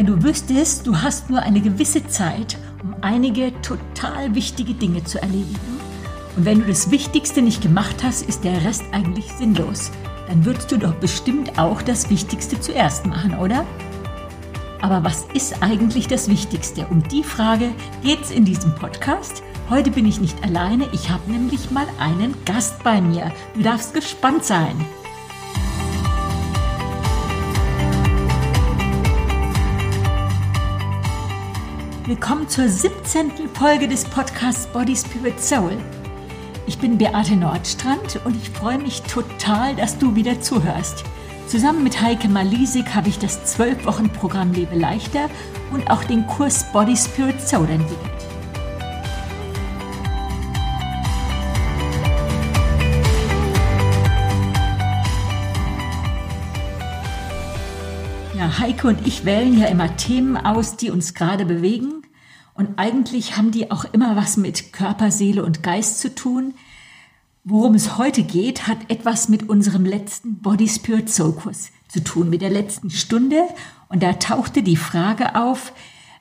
Wenn du wüsstest, du hast nur eine gewisse Zeit, um einige total wichtige Dinge zu erledigen, und wenn du das Wichtigste nicht gemacht hast, ist der Rest eigentlich sinnlos, dann würdest du doch bestimmt auch das Wichtigste zuerst machen, oder? Aber was ist eigentlich das Wichtigste? Um die Frage geht es in diesem Podcast. Heute bin ich nicht alleine, ich habe nämlich mal einen Gast bei mir. Du darfst gespannt sein. Willkommen zur 17. Folge des Podcasts Body Spirit Soul. Ich bin Beate Nordstrand und ich freue mich total, dass du wieder zuhörst. Zusammen mit Heike Malisik habe ich das 12-Wochen-Programm Lebe leichter und auch den Kurs Body Spirit Soul entwickelt. Heike und ich wählen ja immer Themen aus, die uns gerade bewegen und eigentlich haben die auch immer was mit Körper, Seele und Geist zu tun. Worum es heute geht, hat etwas mit unserem letzten Body Spirit Soul Kurs zu tun, mit der letzten Stunde. Und da tauchte die Frage auf,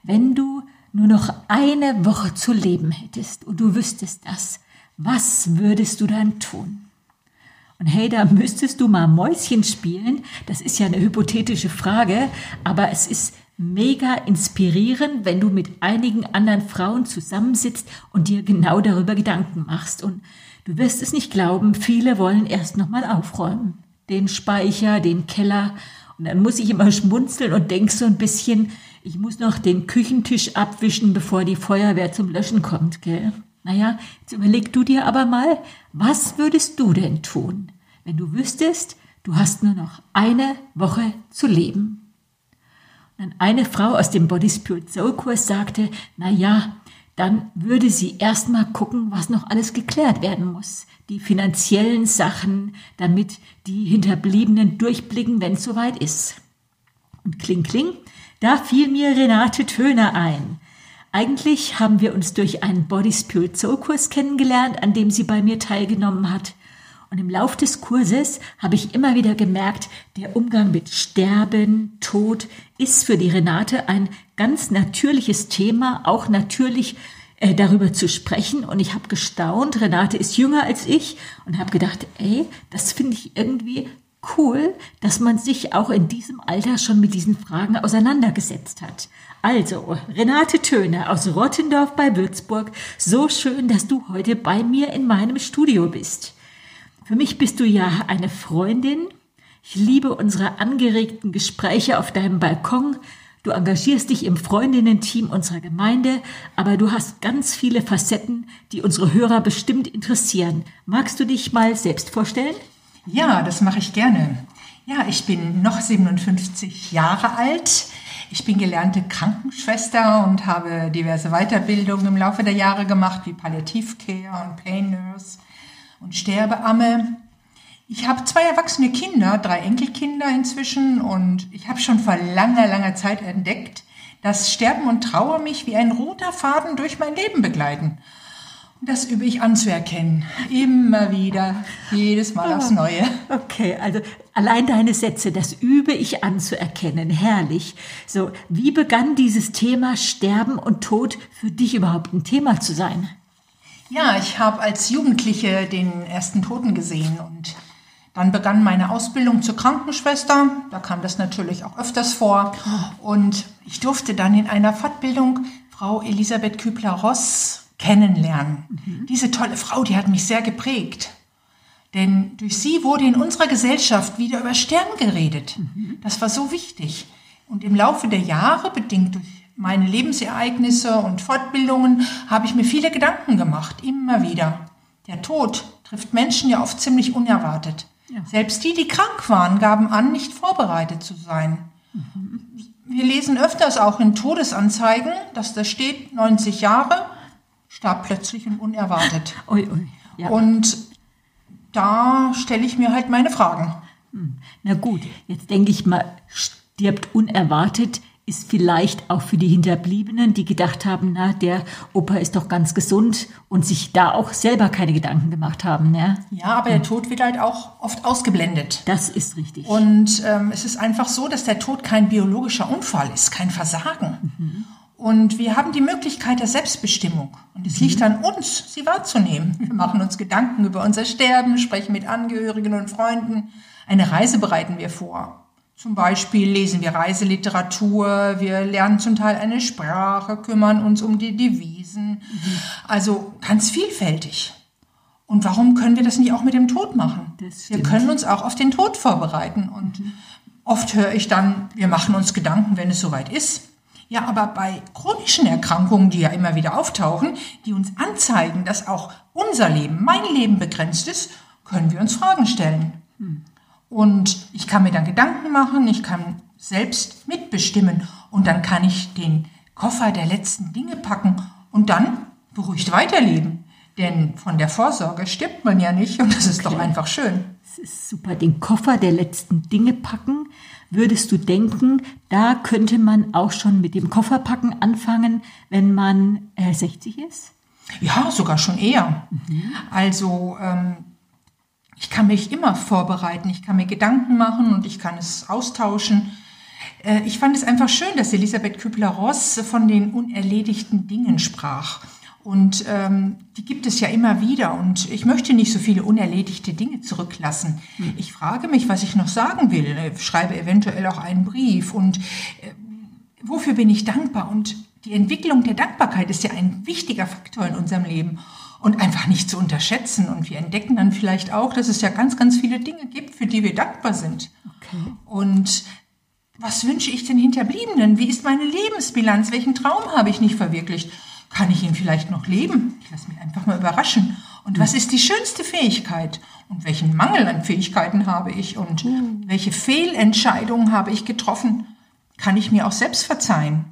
wenn du nur noch eine Woche zu leben hättest und du wüsstest das, was würdest du dann tun? Und hey, da müsstest du mal Mäuschen spielen. Das ist ja eine hypothetische Frage, aber es ist mega inspirierend, wenn du mit einigen anderen Frauen zusammensitzt und dir genau darüber Gedanken machst. Und du wirst es nicht glauben, viele wollen erst nochmal aufräumen. Den Speicher, den Keller. Und dann muss ich immer schmunzeln und denk so ein bisschen, ich muss noch den Küchentisch abwischen, bevor die Feuerwehr zum Löschen kommt, gell? Naja, jetzt überleg du dir aber mal, was würdest du denn tun, wenn du wüsstest, du hast nur noch eine Woche zu leben? Eine Frau aus dem Body Spirit Soul Kurs sagte, na ja, dann würde sie erstmal gucken, was noch alles geklärt werden muss. Die finanziellen Sachen, damit die Hinterbliebenen durchblicken, wenn es soweit ist. Und kling, kling, da fiel mir Renate Töner ein. Eigentlich haben wir uns durch einen Body Spirit Soul Kurs kennengelernt, an dem sie bei mir teilgenommen hat. Und im Lauf des Kurses habe ich immer wieder gemerkt, der Umgang mit Sterben, Tod ist für die Renate ein ganz natürliches Thema, auch natürlich äh, darüber zu sprechen. Und ich habe gestaunt, Renate ist jünger als ich und habe gedacht, ey, das finde ich irgendwie cool, dass man sich auch in diesem Alter schon mit diesen Fragen auseinandergesetzt hat. Also, Renate Töne aus Rottendorf bei Würzburg, so schön, dass du heute bei mir in meinem Studio bist. Für mich bist du ja eine Freundin. Ich liebe unsere angeregten Gespräche auf deinem Balkon. Du engagierst dich im Freundinnen-Team unserer Gemeinde, aber du hast ganz viele Facetten, die unsere Hörer bestimmt interessieren. Magst du dich mal selbst vorstellen? Ja, das mache ich gerne. Ja, ich bin noch 57 Jahre alt. Ich bin gelernte Krankenschwester und habe diverse Weiterbildungen im Laufe der Jahre gemacht, wie Palliativcare und Pain Nurse und Sterbeamme. Ich habe zwei erwachsene Kinder, drei Enkelkinder inzwischen und ich habe schon vor langer, langer Zeit entdeckt, dass Sterben und Trauer mich wie ein roter Faden durch mein Leben begleiten. Und das übe ich anzuerkennen. Immer wieder, jedes Mal aufs Neue. Okay, also allein deine Sätze, das übe ich anzuerkennen. Herrlich. So, wie begann dieses Thema Sterben und Tod für dich überhaupt ein Thema zu sein? Ja, ich habe als Jugendliche den ersten Toten gesehen und dann begann meine Ausbildung zur Krankenschwester. Da kam das natürlich auch öfters vor. Und ich durfte dann in einer Fortbildung Frau Elisabeth Kübler-Ross kennenlernen. Mhm. Diese tolle Frau, die hat mich sehr geprägt. Denn durch sie wurde in unserer Gesellschaft wieder über Sterben geredet. Mhm. Das war so wichtig. Und im Laufe der Jahre, bedingt durch meine Lebensereignisse und Fortbildungen habe ich mir viele Gedanken gemacht, immer wieder. Der Tod trifft Menschen ja oft ziemlich unerwartet. Ja. Selbst die, die krank waren, gaben an, nicht vorbereitet zu sein. Mhm. Wir lesen öfters auch in Todesanzeigen, dass da steht, 90 Jahre, starb plötzlich und unerwartet. Ui, ui. Ja. Und da stelle ich mir halt meine Fragen. Hm. Na gut, jetzt denke ich mal, stirbt unerwartet ist vielleicht auch für die Hinterbliebenen, die gedacht haben, na, der Opa ist doch ganz gesund und sich da auch selber keine Gedanken gemacht haben. Ne? Ja, aber der Tod wird halt auch oft ausgeblendet. Das ist richtig. Und ähm, es ist einfach so, dass der Tod kein biologischer Unfall ist, kein Versagen. Mhm. Und wir haben die Möglichkeit der Selbstbestimmung. Und es liegt an uns, sie wahrzunehmen. Wir machen uns Gedanken über unser Sterben, sprechen mit Angehörigen und Freunden. Eine Reise bereiten wir vor. Zum Beispiel lesen wir Reiseliteratur, wir lernen zum Teil eine Sprache, kümmern uns um die Devisen. Mhm. Also ganz vielfältig. Und warum können wir das nicht auch mit dem Tod machen? Wir können uns auch auf den Tod vorbereiten. Und mhm. oft höre ich dann, wir machen uns Gedanken, wenn es soweit ist. Ja, aber bei chronischen Erkrankungen, die ja immer wieder auftauchen, die uns anzeigen, dass auch unser Leben, mein Leben begrenzt ist, können wir uns Fragen stellen. Hm. Und ich kann mir dann Gedanken machen, ich kann selbst mitbestimmen und dann kann ich den Koffer der letzten Dinge packen und dann beruhigt weiterleben. Denn von der Vorsorge stirbt man ja nicht und das ist okay. doch einfach schön. Es ist super, den Koffer der letzten Dinge packen würdest du denken, da könnte man auch schon mit dem Kofferpacken anfangen, wenn man äh, 60 ist? Ja, sogar schon eher. Mhm. Also ähm, ich kann mich immer vorbereiten, ich kann mir Gedanken machen und ich kann es austauschen. Äh, ich fand es einfach schön, dass Elisabeth Kübler-Ross von den unerledigten Dingen sprach. Und ähm, die gibt es ja immer wieder. Und ich möchte nicht so viele unerledigte Dinge zurücklassen. Hm. Ich frage mich, was ich noch sagen will. Ich schreibe eventuell auch einen Brief. Und äh, wofür bin ich dankbar? Und die Entwicklung der Dankbarkeit ist ja ein wichtiger Faktor in unserem Leben. Und einfach nicht zu unterschätzen. Und wir entdecken dann vielleicht auch, dass es ja ganz, ganz viele Dinge gibt, für die wir dankbar sind. Okay. Und was wünsche ich den Hinterbliebenen? Wie ist meine Lebensbilanz? Welchen Traum habe ich nicht verwirklicht? Kann ich ihn vielleicht noch leben? Ich lasse mich einfach mal überraschen. Und was ist die schönste Fähigkeit? Und welchen Mangel an Fähigkeiten habe ich? Und welche Fehlentscheidungen habe ich getroffen? Kann ich mir auch selbst verzeihen?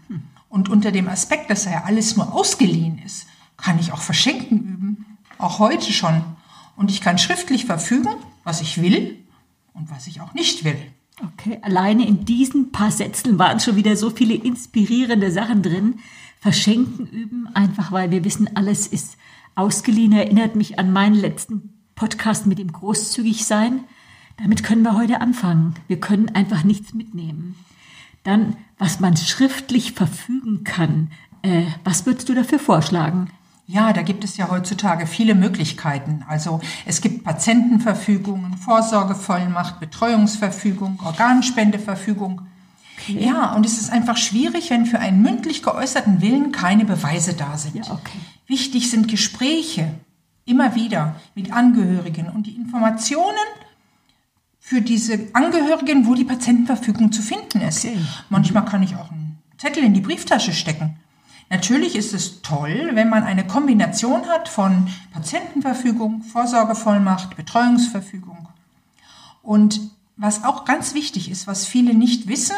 Und unter dem Aspekt, dass ja alles nur ausgeliehen ist, kann ich auch Verschenken üben. Auch heute schon. Und ich kann schriftlich verfügen, was ich will und was ich auch nicht will. Okay, alleine in diesen paar Sätzen waren schon wieder so viele inspirierende Sachen drin. Verschenken üben, einfach weil wir wissen, alles ist ausgeliehen. Erinnert mich an meinen letzten Podcast mit dem Großzügigsein. Damit können wir heute anfangen. Wir können einfach nichts mitnehmen. Dann, was man schriftlich verfügen kann. Äh, was würdest du dafür vorschlagen? Ja, da gibt es ja heutzutage viele Möglichkeiten. Also es gibt Patientenverfügungen, Vorsorgevollmacht, Betreuungsverfügung, Organspendeverfügung. Okay. Ja, und es ist einfach schwierig, wenn für einen mündlich geäußerten Willen keine Beweise da sind. Ja, okay. Wichtig sind Gespräche, immer wieder mit Angehörigen und die Informationen für diese Angehörigen, wo die Patientenverfügung zu finden ist. Okay. Manchmal kann ich auch einen Zettel in die Brieftasche stecken. Natürlich ist es toll, wenn man eine Kombination hat von Patientenverfügung, Vorsorgevollmacht, Betreuungsverfügung. Und was auch ganz wichtig ist, was viele nicht wissen,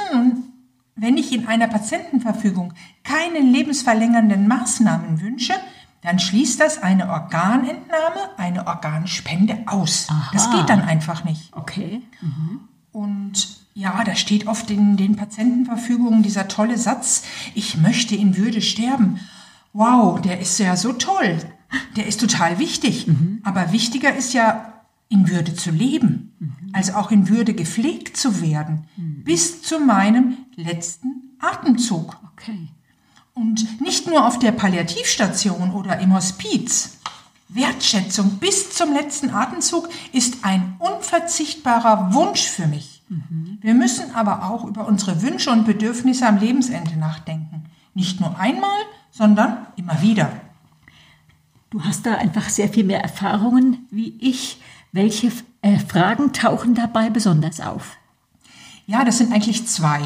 wenn ich in einer Patientenverfügung keine lebensverlängernden Maßnahmen wünsche, dann schließt das eine Organentnahme, eine Organspende aus. Aha. Das geht dann einfach nicht. Okay. Mhm. Und ja, da steht oft in den Patientenverfügungen dieser tolle Satz, ich möchte in Würde sterben. Wow, der ist ja so toll. Der ist total wichtig. Mhm. Aber wichtiger ist ja, in Würde zu leben, mhm. also auch in Würde gepflegt zu werden, mhm. bis zu meinem letzten Atemzug. Okay. Und nicht nur auf der Palliativstation oder im Hospiz. Wertschätzung bis zum letzten Atemzug ist ein unverzichtbarer Wunsch für mich. Mhm. Wir müssen aber auch über unsere Wünsche und Bedürfnisse am Lebensende nachdenken. Nicht nur einmal, sondern immer wieder. Du hast da einfach sehr viel mehr Erfahrungen wie ich. Welche äh, Fragen tauchen dabei besonders auf? Ja, das sind eigentlich zwei.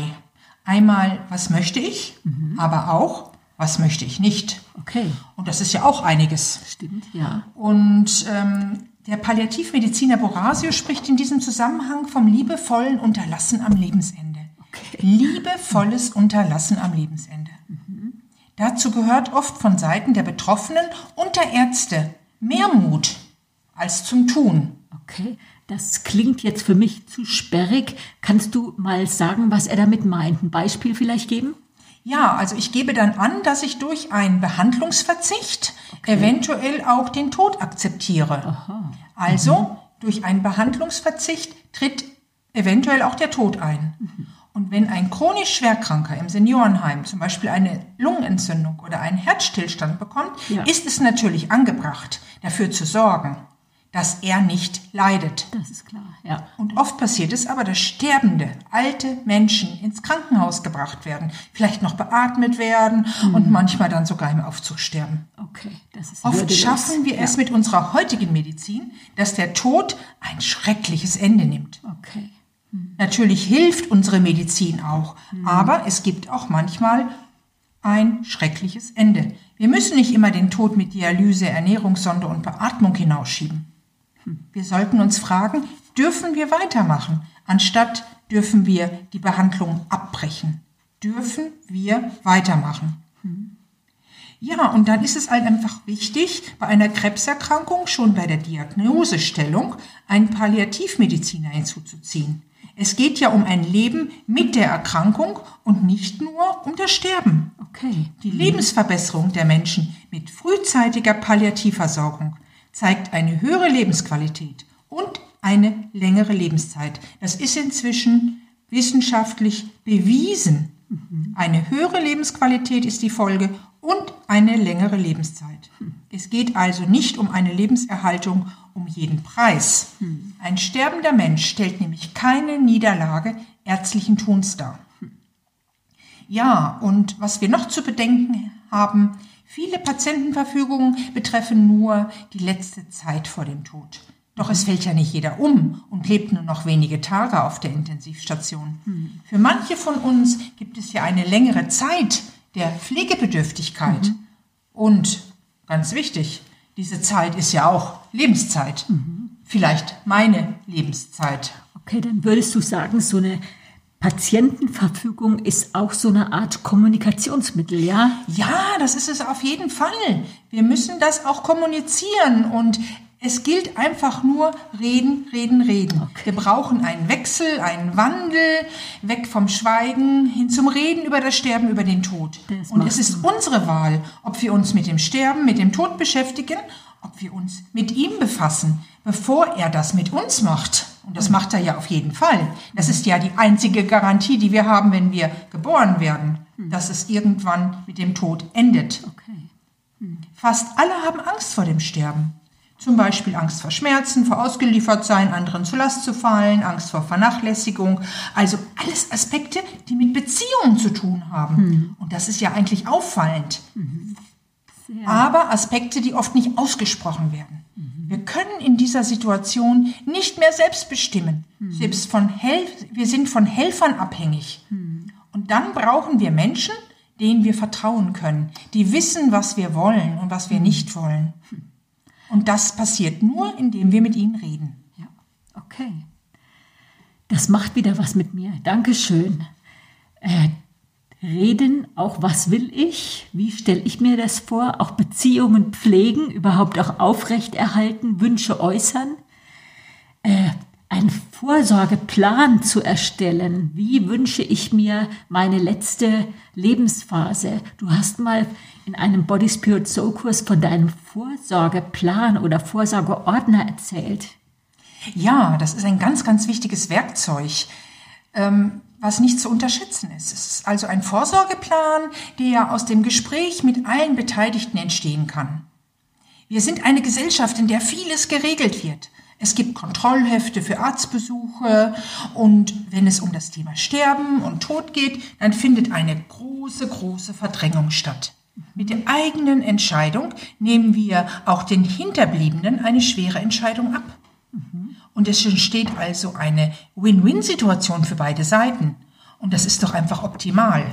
Einmal, was möchte ich, mhm. aber auch, was möchte ich nicht. Okay. Und das ist ja auch einiges. Stimmt, ja. Und ähm, der Palliativmediziner Borasio spricht in diesem Zusammenhang vom liebevollen Unterlassen am Lebensende. Okay. Liebevolles Unterlassen am Lebensende. Mhm. Dazu gehört oft von Seiten der Betroffenen und der Ärzte mehr Mut, als zum Tun. Okay, das klingt jetzt für mich zu sperrig. Kannst du mal sagen, was er damit meint? Ein Beispiel vielleicht geben? Ja, also ich gebe dann an, dass ich durch einen Behandlungsverzicht okay. eventuell auch den Tod akzeptiere. Aha. Also mhm. durch einen Behandlungsverzicht tritt eventuell auch der Tod ein. Mhm. Und wenn ein chronisch Schwerkranker im Seniorenheim zum Beispiel eine Lungenentzündung oder einen Herzstillstand bekommt, ja. ist es natürlich angebracht, dafür zu sorgen, dass er nicht leidet. Das ist klar, ja. Und oft passiert es aber, dass sterbende, alte Menschen ins Krankenhaus gebracht werden, vielleicht noch beatmet werden mhm. und manchmal dann sogar im Aufzug sterben. Okay, das ist Oft würdelos. schaffen wir ja. es mit unserer heutigen Medizin, dass der Tod ein schreckliches Ende nimmt. Okay. Mhm. Natürlich hilft unsere Medizin auch, mhm. aber es gibt auch manchmal ein schreckliches Ende. Wir müssen nicht immer den Tod mit Dialyse, Ernährungssonde und Beatmung hinausschieben. Wir sollten uns fragen, dürfen wir weitermachen, anstatt dürfen wir die Behandlung abbrechen. Dürfen wir weitermachen? Ja, und dann ist es halt einfach wichtig, bei einer Krebserkrankung schon bei der Diagnosestellung einen Palliativmediziner hinzuzuziehen. Es geht ja um ein Leben mit der Erkrankung und nicht nur um das Sterben. Okay. Die Lebensverbesserung der Menschen mit frühzeitiger Palliativversorgung zeigt eine höhere Lebensqualität und eine längere Lebenszeit. Das ist inzwischen wissenschaftlich bewiesen. Eine höhere Lebensqualität ist die Folge und eine längere Lebenszeit. Es geht also nicht um eine Lebenserhaltung um jeden Preis. Ein sterbender Mensch stellt nämlich keine Niederlage ärztlichen Tuns dar. Ja, und was wir noch zu bedenken haben, Viele Patientenverfügungen betreffen nur die letzte Zeit vor dem Tod. Doch es fällt ja nicht jeder um und lebt nur noch wenige Tage auf der Intensivstation. Mhm. Für manche von uns gibt es ja eine längere Zeit der Pflegebedürftigkeit. Mhm. Und ganz wichtig, diese Zeit ist ja auch Lebenszeit. Mhm. Vielleicht meine Lebenszeit. Okay, dann würdest du sagen, so eine Patientenverfügung ist auch so eine Art Kommunikationsmittel, ja? Ja, das ist es auf jeden Fall. Wir müssen das auch kommunizieren und es gilt einfach nur reden, reden, reden. Okay. Wir brauchen einen Wechsel, einen Wandel, weg vom Schweigen hin zum Reden über das Sterben, über den Tod. Das und es ist unsere Wahl, ob wir uns mit dem Sterben, mit dem Tod beschäftigen, ob wir uns mit ihm befassen, bevor er das mit uns macht. Und das macht er ja auf jeden Fall. Das ist ja die einzige Garantie, die wir haben, wenn wir geboren werden, dass es irgendwann mit dem Tod endet. Fast alle haben Angst vor dem Sterben. Zum Beispiel Angst vor Schmerzen, vor Ausgeliefertsein, anderen zur Last zu fallen, Angst vor Vernachlässigung. Also alles Aspekte, die mit Beziehungen zu tun haben. Hm. Und das ist ja eigentlich auffallend. Mhm. Aber Aspekte, die oft nicht ausgesprochen werden. Wir können in dieser Situation nicht mehr selbst bestimmen. Mhm. Selbst von Hel wir sind von Helfern abhängig. Mhm. Und dann brauchen wir Menschen, denen wir vertrauen können, die wissen, was wir wollen und was wir mhm. nicht wollen. Und das passiert nur, indem wir mit ihnen reden. Ja, okay. Das macht wieder was mit mir. Dankeschön. Äh, reden, auch was will ich, wie stelle ich mir das vor, auch Beziehungen pflegen, überhaupt auch aufrechterhalten, Wünsche äußern, äh, einen Vorsorgeplan zu erstellen, wie wünsche ich mir meine letzte Lebensphase. Du hast mal in einem Body Spirit Soul Kurs von deinem Vorsorgeplan oder Vorsorgeordner erzählt. Ja, das ist ein ganz, ganz wichtiges Werkzeug. Ähm, was nicht zu unterschätzen ist. Es ist also ein Vorsorgeplan, der aus dem Gespräch mit allen Beteiligten entstehen kann. Wir sind eine Gesellschaft, in der vieles geregelt wird. Es gibt Kontrollhefte für Arztbesuche und wenn es um das Thema Sterben und Tod geht, dann findet eine große, große Verdrängung statt. Mit der eigenen Entscheidung nehmen wir auch den Hinterbliebenen eine schwere Entscheidung ab. Und es entsteht also eine Win-Win-Situation für beide Seiten. Und das ist doch einfach optimal.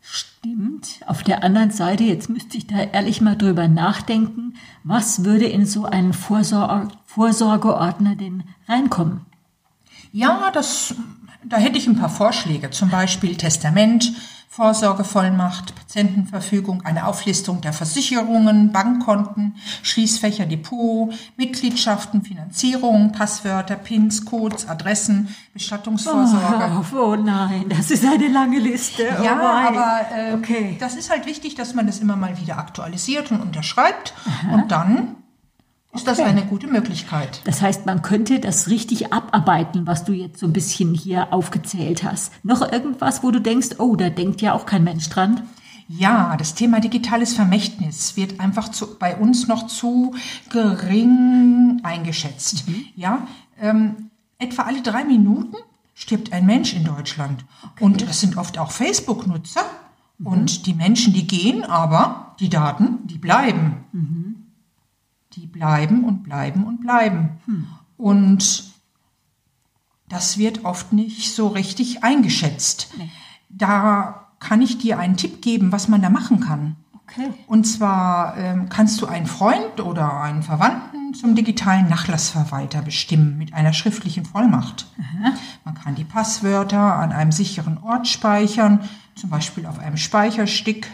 Stimmt. Auf der anderen Seite, jetzt müsste ich da ehrlich mal drüber nachdenken, was würde in so einen Vorsor Vorsorgeordner denn reinkommen? Ja, das, da hätte ich ein paar Vorschläge. Zum Beispiel Testament, Vorsorgevollmacht, Patientenverfügung, eine Auflistung der Versicherungen, Bankkonten, Schließfächer, Depot, Mitgliedschaften, Finanzierung, Passwörter, Pins, Codes, Adressen, Bestattungsvorsorge. Oh, oh nein, das ist eine lange Liste. Oh Ja, mein. aber ähm, okay. das ist halt wichtig, dass man das immer mal wieder aktualisiert und unterschreibt. Und dann ist das Okay. eine gute Möglichkeit. Das heißt, man könnte das richtig abarbeiten, was du jetzt so ein bisschen hier aufgezählt hast. Noch irgendwas, wo du denkst, oh, da denkt ja auch kein Mensch dran. Ja, das Thema digitales Vermächtnis wird einfach zu, bei uns noch zu gering eingeschätzt. Ja, ähm, etwa alle drei Minuten stirbt ein Mensch in Deutschland. Und das sind oft auch Facebook-Nutzer. Und die Menschen, die gehen, aber die Daten, die bleiben. Die bleiben und bleiben und bleiben. Und das wird oft nicht so richtig eingeschätzt. Da kann ich dir einen Tipp geben, was man da machen kann. Okay. Und zwar ähm, kannst du einen Freund oder einen Verwandten zum digitalen Nachlassverwalter bestimmen mit einer schriftlichen Vollmacht. Man kann die Passwörter an einem sicheren Ort speichern, zum Beispiel auf einem Speicherstick,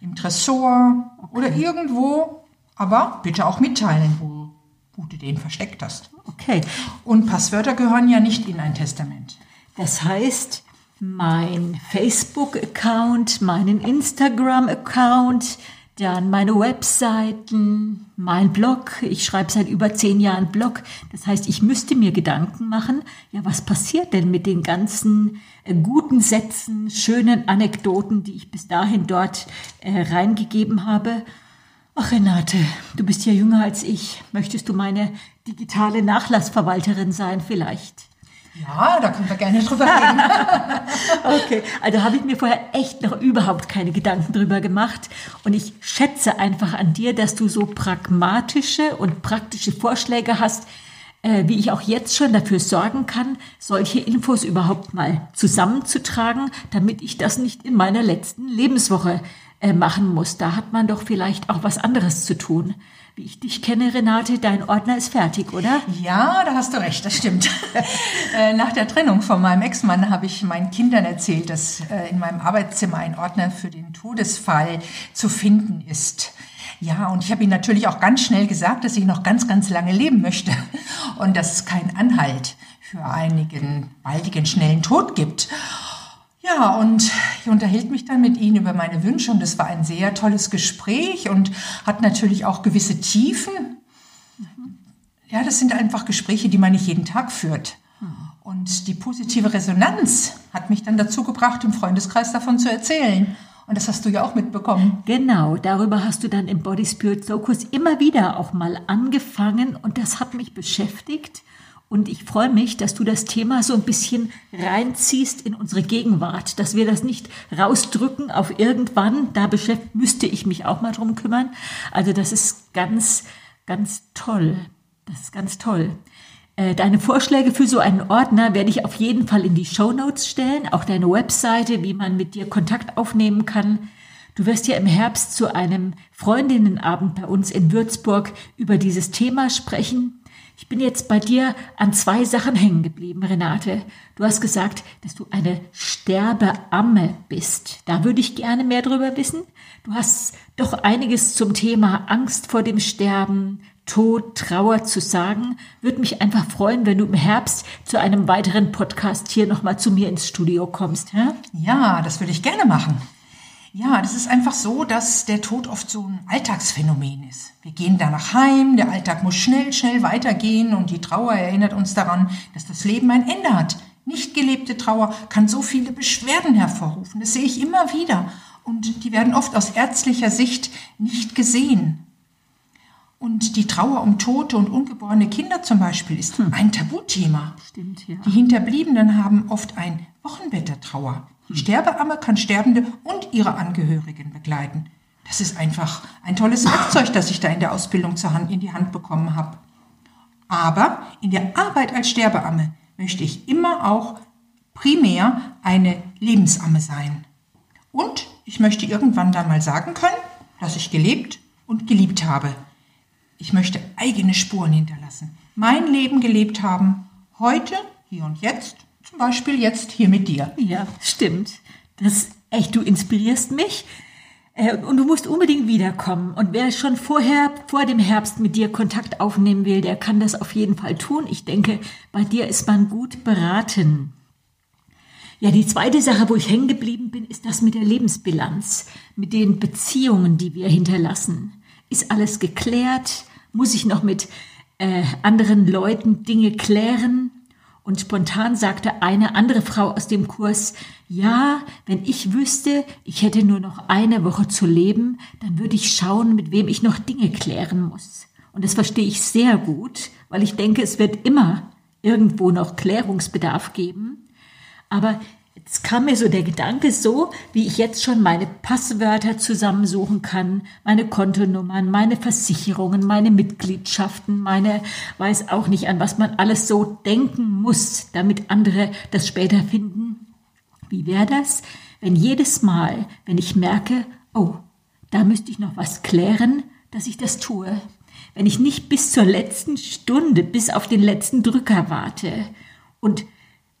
im Tresor oder irgendwo, aber bitte auch mitteilen, wo, wo du den versteckt hast. Okay. Und Passwörter gehören ja nicht in ein Testament. Das heißt, mein Facebook-Account, meinen Instagram-Account, dann meine Webseiten, mein Blog. Ich schreibe seit über zehn Jahren Blog. Das heißt, ich müsste mir Gedanken machen, ja, was passiert denn mit den ganzen äh, guten Sätzen, schönen Anekdoten, die ich bis dahin dort äh, reingegeben habe? Ach, Renate, du bist ja jünger als ich. Möchtest du meine digitale Nachlassverwalterin sein vielleicht? Ja, da können wir gerne drüber reden. Okay, also habe ich mir vorher echt noch überhaupt keine Gedanken drüber gemacht. Und ich schätze einfach an dir, dass du so pragmatische und praktische Vorschläge hast, äh, wie ich auch jetzt schon dafür sorgen kann, solche Infos überhaupt mal zusammenzutragen, damit ich das nicht in meiner letzten Lebenswoche äh, machen muss. Da hat man doch vielleicht auch was anderes zu tun. Wie ich dich kenne, Renate, dein Ordner ist fertig, oder? Ja, da hast du recht, das stimmt. Äh, Nach der Trennung von meinem Ex-Mann habe ich meinen Kindern erzählt, dass äh, in meinem Arbeitszimmer ein Ordner für den Todesfall zu finden ist. Ja, und ich habe ihnen natürlich auch ganz schnell gesagt, dass ich noch ganz, ganz lange leben möchte und dass es keinen Anhalt für einigen baldigen, schnellen Tod gibt. Ja, und ich unterhielt mich dann mit ihnen über meine Wünsche und es war ein sehr tolles Gespräch und hat natürlich auch gewisse Tiefen. Ja, das sind einfach Gespräche, die man nicht jeden Tag führt. Und die positive Resonanz hat mich dann dazu gebracht, im Freundeskreis davon zu erzählen. Und das hast du ja auch mitbekommen. Genau, darüber hast du dann im Body Spirit Focus immer wieder auch mal angefangen und das hat mich beschäftigt. Und ich freue mich, dass du das Thema so ein bisschen reinziehst in unsere Gegenwart, dass wir das nicht rausdrücken auf irgendwann. Da müsste ich mich auch mal drum kümmern. Also das ist ganz, ganz toll. Das ist ganz toll. Äh, Deine Vorschläge für so einen Ordner werde ich auf jeden Fall in die Show Notes stellen, auch deine Webseite, wie man mit dir Kontakt aufnehmen kann. Du wirst ja im Herbst zu einem Freundinnenabend bei uns in Würzburg über dieses Thema sprechen. Ich bin jetzt bei dir an zwei Sachen hängen geblieben, Renate. Du hast gesagt, dass du eine Sterbeamme bist. Da würde ich gerne mehr drüber wissen. Du hast doch einiges zum Thema Angst vor dem Sterben, Tod, Trauer zu sagen. Würde mich einfach freuen, wenn du im Herbst zu einem weiteren Podcast hier nochmal zu mir ins Studio kommst. Hä? Ja, das würde ich gerne machen. Ja, das ist einfach so, dass der Tod oft so ein Alltagsphänomen ist. Wir gehen danach heim, der Alltag muss schnell, schnell weitergehen und die Trauer erinnert uns daran, dass das Leben ein Ende hat. Nicht gelebte Trauer kann so viele Beschwerden hervorrufen. Das sehe ich immer wieder. Und die werden oft aus ärztlicher Sicht nicht gesehen. Und die Trauer um tote und ungeborene Kinder zum Beispiel ist ein Tabuthema. Stimmt, ja. Die Hinterbliebenen haben oft ein Wochenbett der Trauer. Die Sterbeamme kann Sterbende und ihre Angehörigen begleiten. Das ist einfach ein tolles Werkzeug, das ich da in der Ausbildung Hand, in die Hand bekommen habe. Aber in der Arbeit als Sterbeamme möchte ich immer auch primär eine Lebensamme sein. Und ich möchte irgendwann dann mal sagen können, dass ich gelebt und geliebt habe. Ich möchte eigene Spuren hinterlassen. Mein Leben gelebt haben, heute, hier und jetzt, zum Beispiel jetzt hier mit dir. Ja, stimmt. Das Echt, du inspirierst mich. Äh, und du musst unbedingt wiederkommen. Und wer schon vorher, vor dem Herbst mit dir Kontakt aufnehmen will, der kann das auf jeden Fall tun. Ich denke, bei dir ist man gut beraten. Ja, die zweite Sache, wo ich hängen geblieben bin, ist das mit der Lebensbilanz, mit den Beziehungen, die wir hinterlassen. Ist alles geklärt? Muss ich noch mit äh, anderen Leuten Dinge klären? Und spontan sagte eine andere Frau aus dem Kurs, ja, wenn ich wüsste, ich hätte nur noch eine Woche zu leben, dann würde ich schauen, mit wem ich noch Dinge klären muss. Und das verstehe ich sehr gut, weil ich denke, es wird immer irgendwo noch Klärungsbedarf geben. Aber jetzt kam mir so der Gedanke so, wie ich jetzt schon meine Passwörter zusammensuchen kann, meine Kontonummern, meine Versicherungen, meine Mitgliedschaften, meine, weiß auch nicht, an was man alles so denken muss, damit andere das später finden. Wie wäre das, wenn jedes Mal, wenn ich merke, oh, da müsste ich noch was klären, dass ich das tue? Wenn ich nicht bis zur letzten Stunde, bis auf den letzten Drücker warte und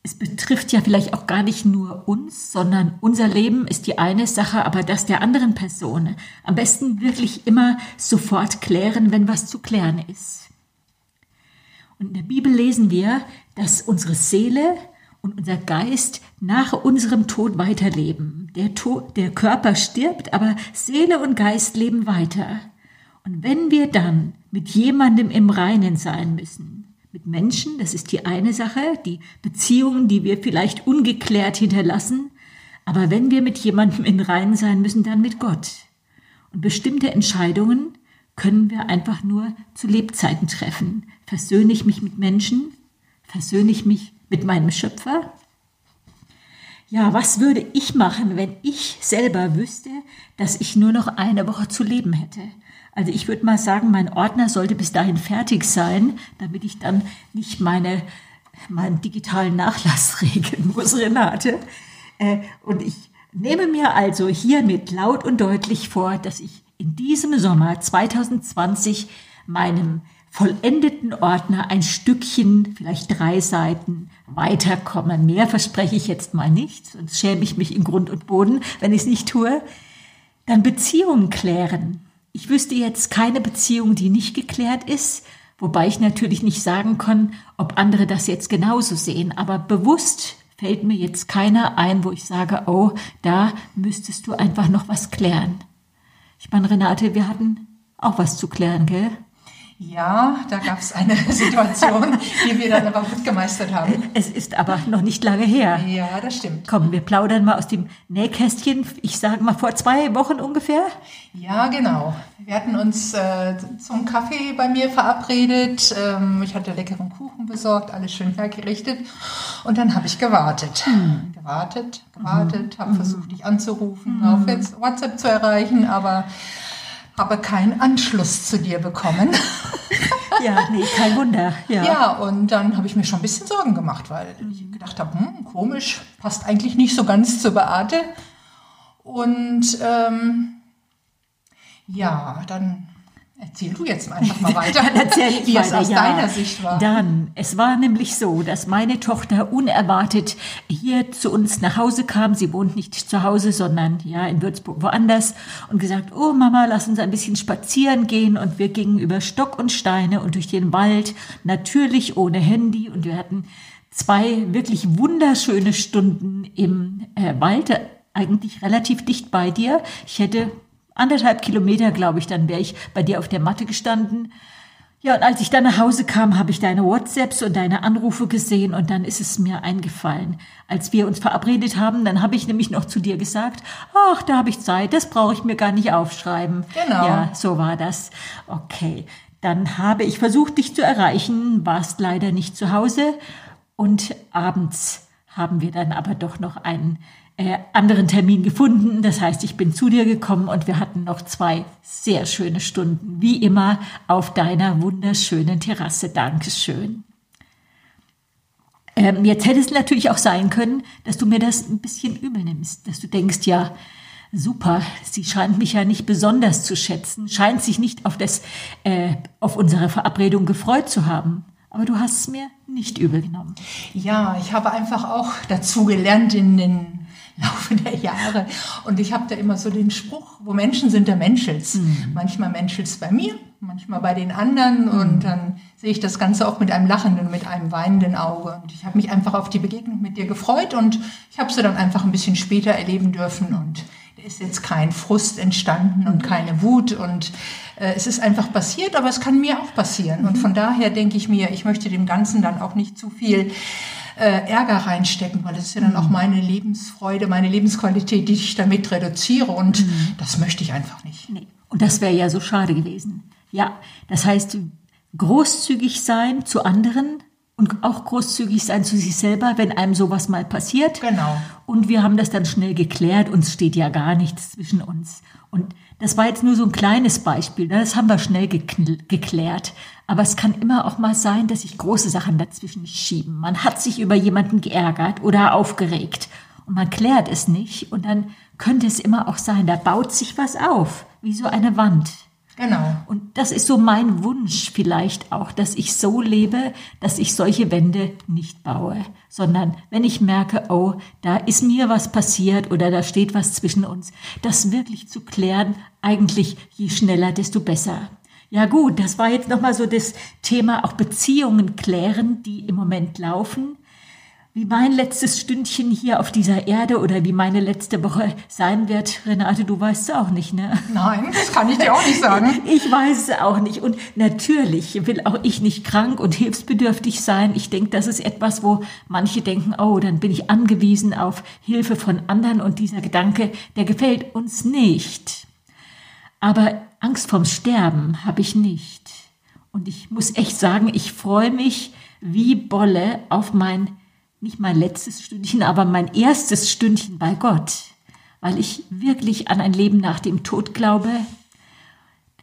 es betrifft ja vielleicht auch gar nicht nur uns, sondern unser Leben ist die eine Sache, aber das der anderen Person. Am besten wirklich immer sofort klären, wenn was zu klären ist. Und in der Bibel lesen wir, dass unsere Seele und unser Geist nach unserem Tod weiterleben. Der, Tod, der Körper stirbt, aber Seele und Geist leben weiter. Und wenn wir dann mit jemandem im Reinen sein müssen, mit Menschen, das ist die eine Sache, die Beziehungen, die wir vielleicht ungeklärt hinterlassen. Aber wenn wir mit jemandem in Reinen sein müssen, dann mit Gott. Und bestimmte Entscheidungen können wir einfach nur zu Lebzeiten treffen. Versöhne ich mich mit Menschen? Versöhne ich mich mit meinem Schöpfer? Ja, was würde ich machen, wenn ich selber wüsste, dass ich nur noch eine Woche zu leben hätte? Also ich würde mal sagen, mein Ordner sollte bis dahin fertig sein, damit ich dann nicht meine, meinen digitalen Nachlass regeln muss, Renate. Äh, und ich nehme mir also hiermit laut und deutlich vor, dass ich in diesem Sommer 2020 meinem vollendeten Ordner ein Stückchen, vielleicht drei Seiten weiterkomme. Mehr verspreche ich jetzt mal nicht, sonst schäme ich mich in Grund und Boden, wenn ich es nicht tue. Dann Beziehungen klären ich wüsste jetzt keine Beziehung, die nicht geklärt ist, wobei ich natürlich nicht sagen kann, ob andere das jetzt genauso sehen, aber bewusst fällt mir jetzt keiner ein, wo ich sage, oh, da müsstest du einfach noch was klären. Ich meine, Renate, wir hatten auch was zu klären, gell? Ja, da gab es eine Situation, die wir dann aber gut gemeistert haben. Es ist aber noch nicht lange her. Ja, das stimmt. Komm, wir plaudern mal aus dem Nähkästchen. Ich sage mal vor zwei Wochen ungefähr. Ja, genau. Wir hatten uns äh, zum Kaffee bei mir verabredet. Ähm, ich hatte leckeren Kuchen besorgt, alles schön hergerichtet. Und dann habe ich gewartet. Hm. Gewartet, gewartet, habe versucht, dich anzurufen, mhm. auf WhatsApp zu erreichen, aber habe keinen Anschluss zu dir bekommen. ja, nee, kein Wunder. Ja, ja und dann habe ich mir schon ein bisschen Sorgen gemacht, weil ich gedacht habe, hm, komisch, passt eigentlich nicht so ganz zu Beate. Und ähm, ja, dann Erzähl du jetzt einfach mal weiter, Dann erzähl ich wie es aus ja, deiner Sicht war. Dann, es war nämlich so, dass meine Tochter unerwartet hier zu uns nach Hause kam. Sie wohnt nicht zu Hause, sondern ja in Würzburg woanders und gesagt, oh Mama, lass uns ein bisschen spazieren gehen. Und wir gingen über Stock und Steine und durch den Wald, natürlich ohne Handy. Und wir hatten zwei wirklich wunderschöne Stunden im äh, Wald, eigentlich relativ dicht bei dir. Ich hätte anderthalb Kilometer, glaube ich, dann wäre ich bei dir auf der Matte gestanden. Ja, und als ich dann nach Hause kam, habe ich deine WhatsApps und deine Anrufe gesehen und dann ist es mir eingefallen. Als wir uns verabredet haben, dann habe ich nämlich noch zu dir gesagt, ach, da habe ich Zeit, das brauche ich mir gar nicht aufschreiben. Genau. Ja, so war das. Okay. Dann habe ich versucht, dich zu erreichen, warst leider nicht zu Hause und abends haben wir dann aber doch noch einen äh, anderen Termin gefunden. Das heißt, ich bin zu dir gekommen und wir hatten noch zwei sehr schöne Stunden, wie immer, auf deiner wunderschönen Terrasse. Dankeschön. Ähm, jetzt hätte es natürlich auch sein können, dass du mir das ein bisschen übel nimmst, dass du denkst, ja, super, sie scheint mich ja nicht besonders zu schätzen, scheint sich nicht auf das, äh, auf unsere Verabredung gefreut zu haben. Aber du hast es mir nicht übel genommen. Ja, ich habe einfach auch dazu gelernt in den Laufe der Jahre. Und ich habe da immer so den Spruch, wo Menschen sind, der Menschels. Mhm. Manchmal Menschels bei mir, manchmal bei den anderen. Mhm. Und dann sehe ich das Ganze auch mit einem lachenden, mit einem weinenden Auge. Und ich habe mich einfach auf die Begegnung mit dir gefreut und ich habe sie dann einfach ein bisschen später erleben dürfen. Und da ist jetzt kein Frust entstanden und keine Wut. Und äh, es ist einfach passiert, aber es kann mir auch passieren. Und von daher denke ich mir, ich möchte dem Ganzen dann auch nicht zu viel äh, Ärger reinstecken, weil das ist ja dann auch mhm. meine Lebensfreude, meine Lebensqualität, die ich damit reduziere und mhm. das möchte ich einfach nicht. Nee. Und das wäre ja so schade gewesen. Ja, das heißt, großzügig sein zu anderen und auch großzügig sein zu sich selber, wenn einem sowas mal passiert. Genau. Und wir haben das dann schnell geklärt, uns steht ja gar nichts zwischen uns. Und das war jetzt nur so ein kleines Beispiel, ne? das haben wir schnell geklärt. Aber es kann immer auch mal sein, dass sich große Sachen dazwischen schieben. Man hat sich über jemanden geärgert oder aufgeregt und man klärt es nicht und dann könnte es immer auch sein, da baut sich was auf, wie so eine Wand. Genau. Und das ist so mein Wunsch vielleicht auch, dass ich so lebe, dass ich solche Wände nicht baue, sondern wenn ich merke, oh, da ist mir was passiert oder da steht was zwischen uns, das wirklich zu klären, eigentlich je schneller, desto besser. Ja gut, das war jetzt nochmal so das Thema auch Beziehungen klären, die im Moment laufen wie mein letztes Stündchen hier auf dieser Erde oder wie meine letzte Woche sein wird, Renate, du weißt es auch nicht, ne? Nein, das kann ich dir auch nicht sagen. Ich weiß es auch nicht. Und natürlich will auch ich nicht krank und hilfsbedürftig sein. Ich denke, das ist etwas, wo manche denken, oh, dann bin ich angewiesen auf Hilfe von anderen und dieser Gedanke, der gefällt uns nicht. Aber Angst vorm Sterben habe ich nicht. Und ich muss echt sagen, ich freue mich wie Bolle auf mein nicht mein letztes Stündchen, aber mein erstes Stündchen bei Gott, weil ich wirklich an ein Leben nach dem Tod glaube,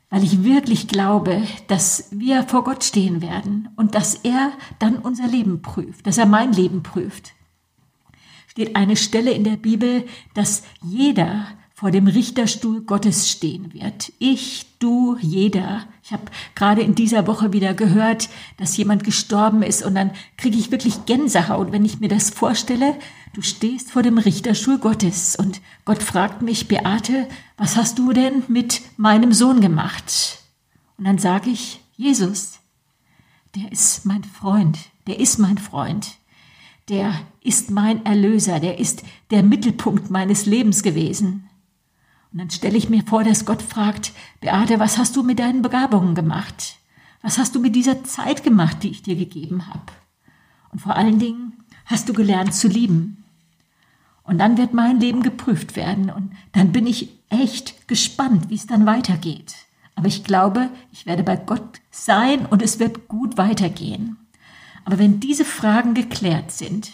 weil ich wirklich glaube, dass wir vor Gott stehen werden und dass er dann unser Leben prüft, dass er mein Leben prüft. Steht eine Stelle in der Bibel, dass jeder vor dem Richterstuhl Gottes stehen wird. Ich, du, jeder. Ich habe gerade in dieser Woche wieder gehört, dass jemand gestorben ist und dann kriege ich wirklich Gänsehaut, wenn ich mir das vorstelle. Du stehst vor dem Richterstuhl Gottes und Gott fragt mich, Beate, was hast du denn mit meinem Sohn gemacht? Und dann sage ich, Jesus, der ist mein Freund, der ist mein Freund. Der ist mein Erlöser, der ist der Mittelpunkt meines Lebens gewesen. Und dann stelle ich mir vor, dass Gott fragt, Beate, was hast du mit deinen Begabungen gemacht? Was hast du mit dieser Zeit gemacht, die ich dir gegeben habe? Und vor allen Dingen, hast du gelernt zu lieben? Und dann wird mein Leben geprüft werden und dann bin ich echt gespannt, wie es dann weitergeht. Aber ich glaube, ich werde bei Gott sein und es wird gut weitergehen. Aber wenn diese Fragen geklärt sind,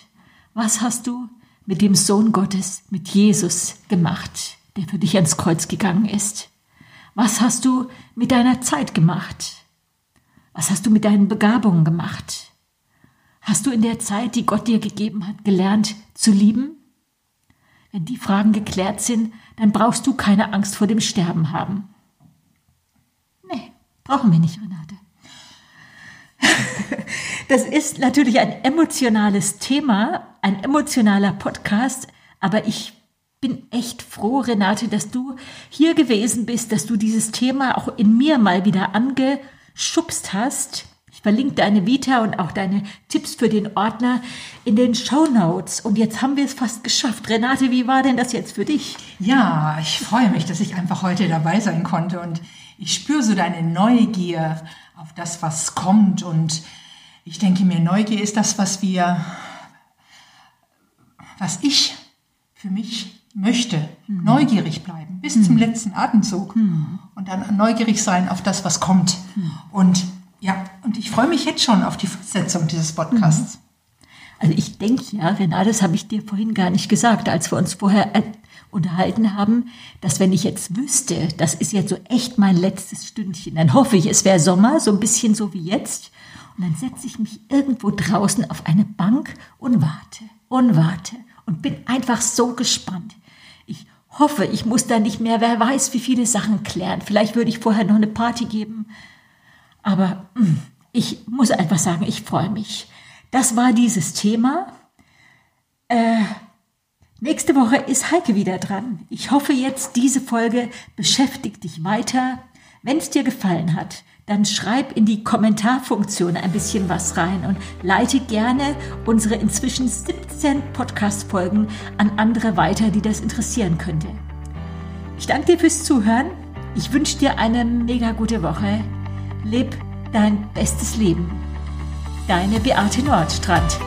was hast du mit dem Sohn Gottes, mit Jesus gemacht? Der für dich ans Kreuz gegangen ist? Was hast du mit deiner Zeit gemacht? Was hast du mit deinen Begabungen gemacht? Hast du in der Zeit, die Gott dir gegeben hat, gelernt zu lieben? Wenn die Fragen geklärt sind, dann brauchst du keine Angst vor dem Sterben haben. Nee, brauchen wir nicht, Renate. Das ist natürlich ein emotionales Thema, ein emotionaler Podcast, aber ich bin echt froh, Renate, dass du hier gewesen bist, dass du dieses Thema auch in mir mal wieder angeschubst hast. Ich verlinke deine Vita und auch deine Tipps für den Ordner in den Show Notes. Und jetzt haben wir es fast geschafft. Renate, wie war denn das jetzt für dich? Ja, ich freue mich, dass ich einfach heute dabei sein konnte und ich spüre so deine Neugier auf das, was kommt. Und ich denke mir, Neugier ist das, was wir, was ich für mich möchte, mhm. neugierig bleiben bis mhm. zum letzten Atemzug mhm. und dann neugierig sein auf das, was kommt. Mhm. Und ja, und ich freue mich jetzt schon auf die Fortsetzung dieses Podcasts. Mhm. Also ich denke ja, Renate, das habe ich dir vorhin gar nicht gesagt, als wir uns vorher äh, unterhalten haben, dass wenn ich jetzt wüsste, das ist jetzt so echt mein letztes Stündchen, dann hoffe ich, es wäre Sommer, so ein bisschen so wie jetzt. Und dann setze ich mich irgendwo draußen auf eine Bank und warte und warte und bin einfach so gespannt hoffe, ich muss da nicht mehr, wer weiß, wie viele Sachen klären. Vielleicht würde ich vorher noch eine Party geben. Aber hm, ich muss einfach sagen, ich freue mich. Das war dieses Thema. Äh, Nächste Woche ist Heike wieder dran. Ich hoffe jetzt, diese Folge beschäftigt dich weiter. Wenn es dir gefallen hat, dann schreib in die Kommentarfunktion ein bisschen was rein und leite gerne unsere inzwischen 17 Podcast-Folgen an andere weiter, die das interessieren könnte. Ich danke dir fürs Zuhören. Ich wünsche dir eine mega gute Woche. Leb dein bestes Leben. Deine Beate Nordstrand.